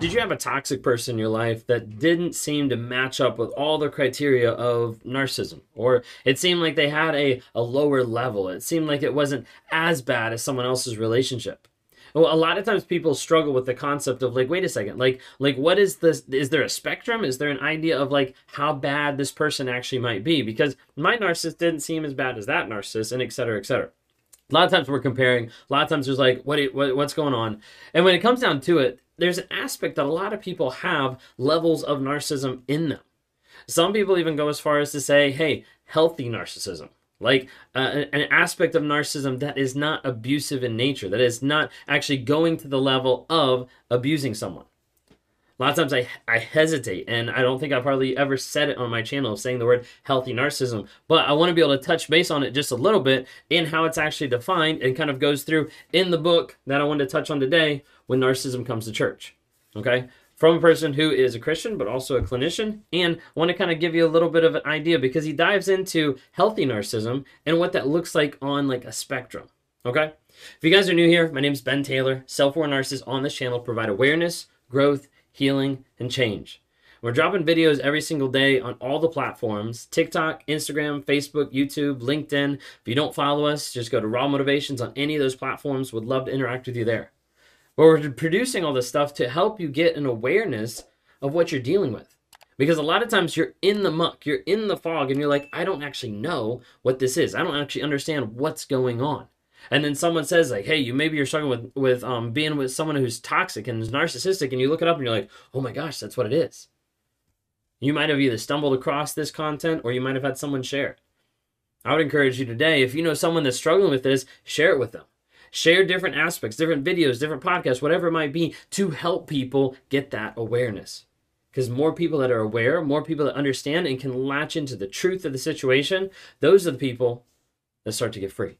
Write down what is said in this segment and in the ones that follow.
Did you have a toxic person in your life that didn't seem to match up with all the criteria of narcissism? Or it seemed like they had a, a lower level? It seemed like it wasn't as bad as someone else's relationship? Well, a lot of times people struggle with the concept of like, wait a second, like, like what is this? Is there a spectrum? Is there an idea of like how bad this person actually might be? Because my narcissist didn't seem as bad as that narcissist, and et cetera, et cetera. A lot of times we're comparing. A lot of times there's like, what, what what's going on? And when it comes down to it, there's an aspect that a lot of people have levels of narcissism in them. Some people even go as far as to say, hey, healthy narcissism. Like uh, an aspect of narcissism that is not abusive in nature, that is not actually going to the level of abusing someone. A lot of times I, I hesitate, and I don't think I've hardly ever said it on my channel saying the word healthy narcissism, but I want to be able to touch base on it just a little bit in how it's actually defined and kind of goes through in the book that I wanted to touch on today when narcissism comes to church. Okay? From a person who is a Christian, but also a clinician, and want to kind of give you a little bit of an idea because he dives into healthy narcissism and what that looks like on like a spectrum. Okay? If you guys are new here, my name is Ben Taylor. Self-aware narcissists on this channel provide awareness, growth, healing, and change. We're dropping videos every single day on all the platforms TikTok, Instagram, Facebook, YouTube, LinkedIn. If you don't follow us, just go to Raw Motivations on any of those platforms. Would love to interact with you there. But we're producing all this stuff to help you get an awareness of what you're dealing with. Because a lot of times you're in the muck, you're in the fog, and you're like, I don't actually know what this is. I don't actually understand what's going on. And then someone says like, "Hey, you maybe you're struggling with with um, being with someone who's toxic and is narcissistic," and you look it up and you're like, "Oh my gosh, that's what it is." You might have either stumbled across this content or you might have had someone share it. I would encourage you today, if you know someone that's struggling with this, share it with them. Share different aspects, different videos, different podcasts, whatever it might be, to help people get that awareness. Because more people that are aware, more people that understand and can latch into the truth of the situation, those are the people that start to get free.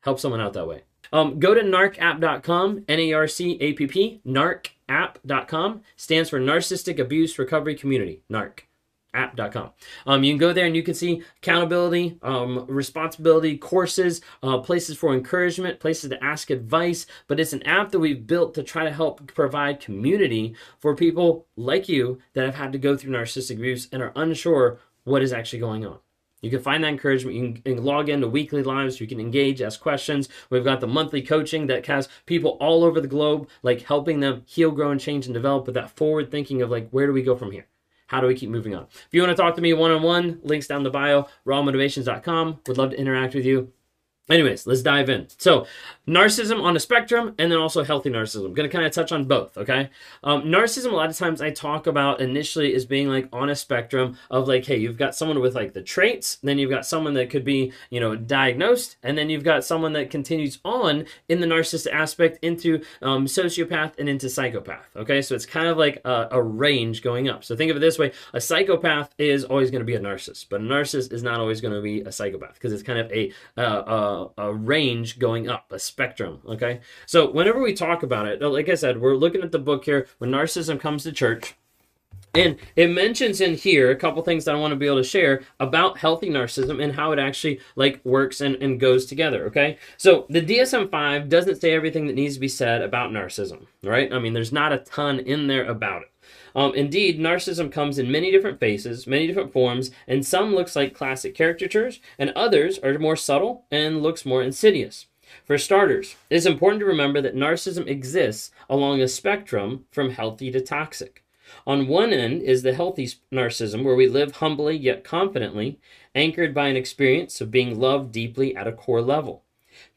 Help someone out that way. Um, go to narcapp.com, N A R C A P P, narcapp.com, stands for Narcissistic Abuse Recovery Community, NARC app.com. Um, you can go there and you can see accountability, um, responsibility, courses, uh, places for encouragement, places to ask advice. But it's an app that we've built to try to help provide community for people like you that have had to go through narcissistic abuse and are unsure what is actually going on. You can find that encouragement. You can, log into weekly lives. You can engage, ask questions. We've got the monthly coaching that has people all over the globe, like helping them heal, grow, and change and develop with that forward thinking of like, where do we go from here? How do we keep moving on? If you want to talk to me one on one, links down the bio, rawmotivations.com. Would love to interact with you. Anyways, let's dive in. So, narcissism on a spectrum, and then also healthy narcissism. I'm gonna kind of touch on both. Okay, um, narcissism. A lot of times I talk about initially as being like on a spectrum of like, hey, you've got someone with like the traits, then you've got someone that could be you know diagnosed, and then you've got someone that continues on in the narcissist aspect into um, sociopath and into psychopath. Okay, so it's kind of like a, a range going up. So think of it this way: a psychopath is always going to be a narcissist, but a narcissist is not always going to be a psychopath because it's kind of a uh, uh, a, range going up, a spectrum. Okay, so whenever we talk about it, like I said, we're looking at the book here when narcissism comes to church. And it mentions in here a couple things that I want to be able to share about healthy narcissism and how it actually like works and, and goes together. Okay. So the DSM 5 doesn't say everything that needs to be said about narcissism, right? I mean, there's not a ton in there about it. Um, indeed, narcissism comes in many different faces, many different forms, and some looks like classic caricatures, and others are more subtle and looks more insidious. For starters, it is important to remember that narcissism exists along a spectrum from healthy to toxic. On one end is the healthy narcissism, where we live humbly yet confidently, anchored by an experience of being loved deeply at a core level.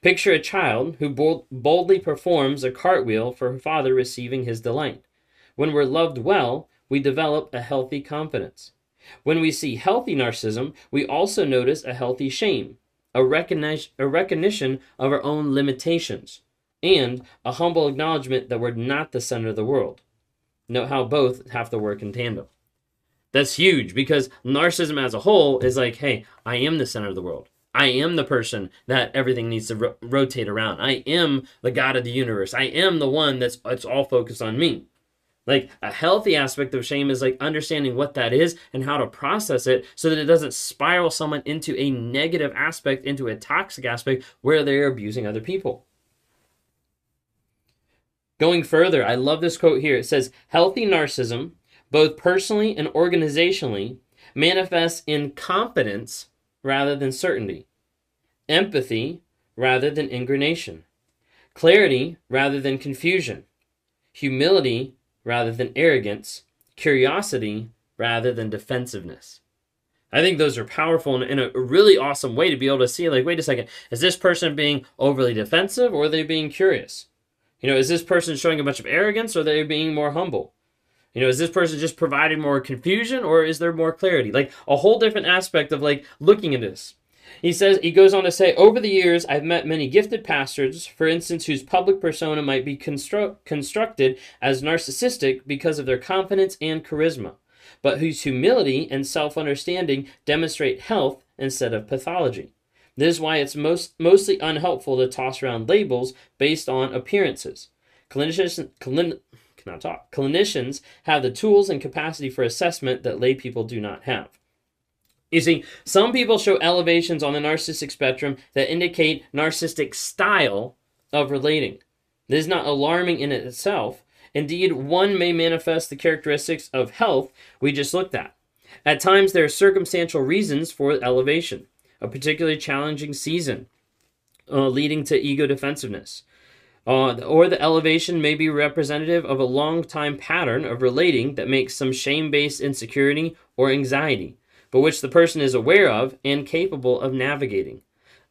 Picture a child who boldly performs a cartwheel for her father receiving his delight. When we're loved well, we develop a healthy confidence. When we see healthy narcissism, we also notice a healthy shame, a, recognition, a recognition of our own limitations, and a humble acknowledgement that we're not the center of the world. Note how both have to work in tandem. That's huge because narcissism as a whole is like, hey, I am the center of the world. I am the person that everything needs to ro- rotate around. I am the God of the universe. I am the one that's it's all focused on me. Like a healthy aspect of shame is like understanding what that is and how to process it so that it doesn't spiral someone into a negative aspect, into a toxic aspect where they're abusing other people. Going further, I love this quote here. It says, Healthy narcissism, both personally and organizationally, manifests in competence rather than certainty, empathy rather than ingranation, clarity rather than confusion, humility rather than arrogance, curiosity rather than defensiveness. I think those are powerful and in a really awesome way to be able to see like, wait a second, is this person being overly defensive or are they being curious? You know, is this person showing a bunch of arrogance or are they being more humble? You know, is this person just providing more confusion or is there more clarity? Like a whole different aspect of like looking at this. He says he goes on to say, over the years, I've met many gifted pastors, for instance, whose public persona might be constru- constructed as narcissistic because of their confidence and charisma, but whose humility and self-understanding demonstrate health instead of pathology. This is why it's most mostly unhelpful to toss around labels based on appearances. Clinicians, clin, cannot talk. Clinicians have the tools and capacity for assessment that lay people do not have. You see, some people show elevations on the narcissistic spectrum that indicate narcissistic style of relating. This is not alarming in itself. Indeed, one may manifest the characteristics of health we just looked at. At times, there are circumstantial reasons for elevation, a particularly challenging season uh, leading to ego defensiveness. Uh, or the elevation may be representative of a long time pattern of relating that makes some shame based insecurity or anxiety but which the person is aware of and capable of navigating.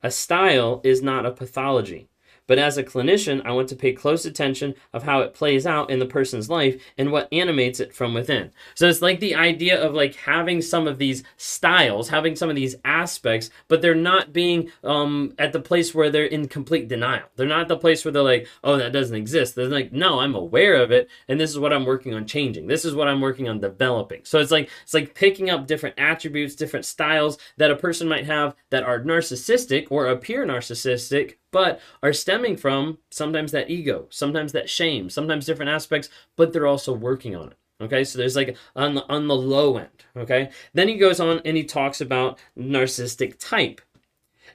A style is not a pathology. But as a clinician, I want to pay close attention of how it plays out in the person's life and what animates it from within. So it's like the idea of like having some of these styles, having some of these aspects, but they're not being um, at the place where they're in complete denial. They're not at the place where they're like, oh, that doesn't exist. They're like, no, I'm aware of it, and this is what I'm working on changing. This is what I'm working on developing. So it's like it's like picking up different attributes, different styles that a person might have that are narcissistic or appear narcissistic but are stemming from sometimes that ego, sometimes that shame, sometimes different aspects, but they're also working on it. Okay, so there's like on the on the low end. Okay, then he goes on and he talks about narcissistic type.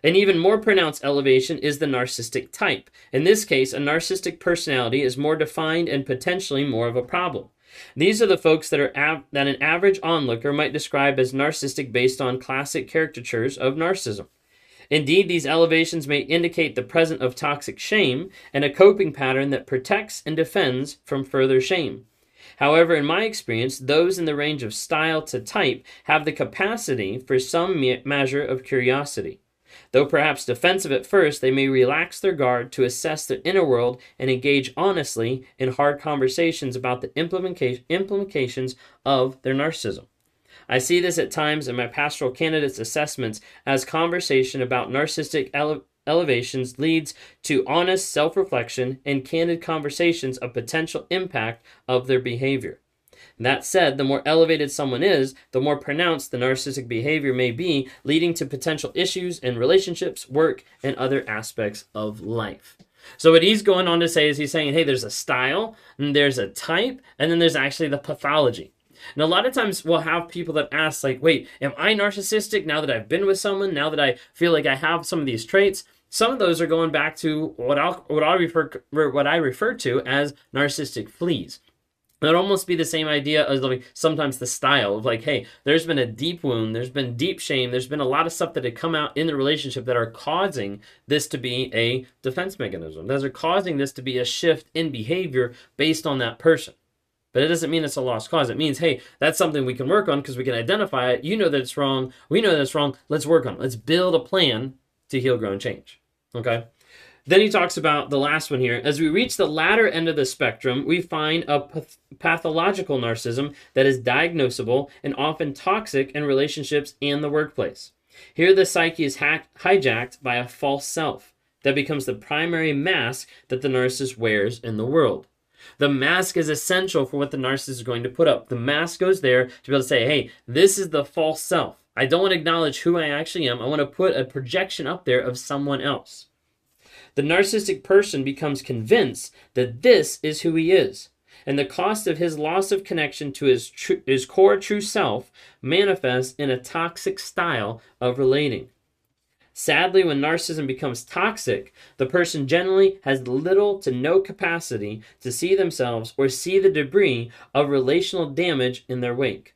An even more pronounced elevation is the narcissistic type. In this case, a narcissistic personality is more defined and potentially more of a problem. These are the folks that are av- that an average onlooker might describe as narcissistic based on classic caricatures of narcissism. Indeed, these elevations may indicate the presence of toxic shame and a coping pattern that protects and defends from further shame. However, in my experience, those in the range of style to type have the capacity for some measure of curiosity. Though perhaps defensive at first, they may relax their guard to assess their inner world and engage honestly in hard conversations about the implications of their narcissism. I see this at times in my pastoral candidates assessments as conversation about narcissistic ele- elevations leads to honest self reflection and candid conversations of potential impact of their behavior. That said, the more elevated someone is, the more pronounced the narcissistic behavior may be, leading to potential issues in relationships, work, and other aspects of life. So what he's going on to say is he's saying, hey, there's a style, and there's a type, and then there's actually the pathology. And a lot of times we'll have people that ask, like, wait, am I narcissistic now that I've been with someone, now that I feel like I have some of these traits? Some of those are going back to what I'll what I refer what I refer to as narcissistic fleas. It'd almost be the same idea as like sometimes the style of like, hey, there's been a deep wound, there's been deep shame, there's been a lot of stuff that had come out in the relationship that are causing this to be a defense mechanism. That are causing this to be a shift in behavior based on that person. But it doesn't mean it's a lost cause. It means, hey, that's something we can work on because we can identify it. You know that it's wrong. We know that it's wrong. Let's work on it. Let's build a plan to heal, grow, and change. Okay? Then he talks about the last one here. As we reach the latter end of the spectrum, we find a path- pathological narcissism that is diagnosable and often toxic in relationships and the workplace. Here, the psyche is hijacked by a false self that becomes the primary mask that the narcissist wears in the world. The mask is essential for what the narcissist is going to put up. The mask goes there to be able to say, hey, this is the false self. I don't want to acknowledge who I actually am. I want to put a projection up there of someone else. The narcissistic person becomes convinced that this is who he is, and the cost of his loss of connection to his, tr- his core true self manifests in a toxic style of relating. Sadly, when narcissism becomes toxic, the person generally has little to no capacity to see themselves or see the debris of relational damage in their wake.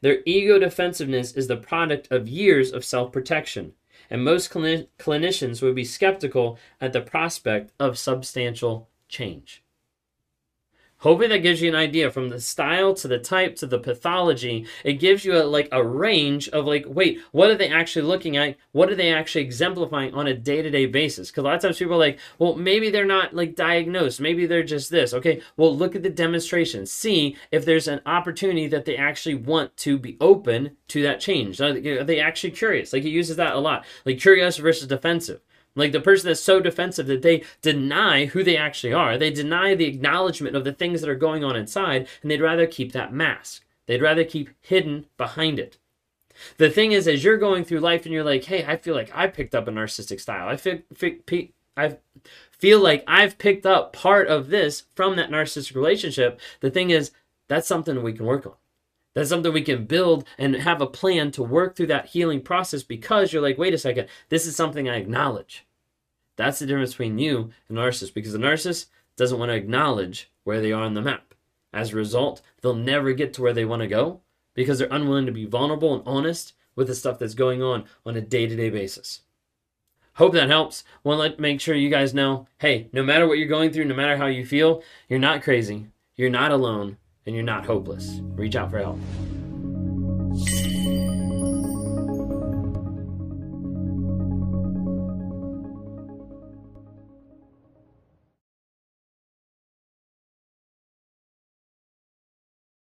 Their ego defensiveness is the product of years of self protection, and most clinicians would be skeptical at the prospect of substantial change. Hopefully that gives you an idea from the style to the type to the pathology. It gives you a, like a range of like, wait, what are they actually looking at? What are they actually exemplifying on a day to day basis? Because a lot of times people are like, well, maybe they're not like diagnosed. Maybe they're just this. Okay, well, look at the demonstration. See if there's an opportunity that they actually want to be open to that change. Are they actually curious? Like he uses that a lot, like curious versus defensive. Like the person that's so defensive that they deny who they actually are. They deny the acknowledgement of the things that are going on inside, and they'd rather keep that mask. They'd rather keep hidden behind it. The thing is, as you're going through life and you're like, hey, I feel like I picked up a narcissistic style. I feel, I feel like I've picked up part of this from that narcissistic relationship. The thing is, that's something we can work on. That's something we can build and have a plan to work through that healing process because you're like, wait a second, this is something I acknowledge. That's the difference between you and narcissist because the narcissist doesn't want to acknowledge where they are on the map. As a result, they'll never get to where they want to go because they're unwilling to be vulnerable and honest with the stuff that's going on on a day to day basis. Hope that helps. Want to make sure you guys know hey, no matter what you're going through, no matter how you feel, you're not crazy, you're not alone, and you're not hopeless. Reach out for help.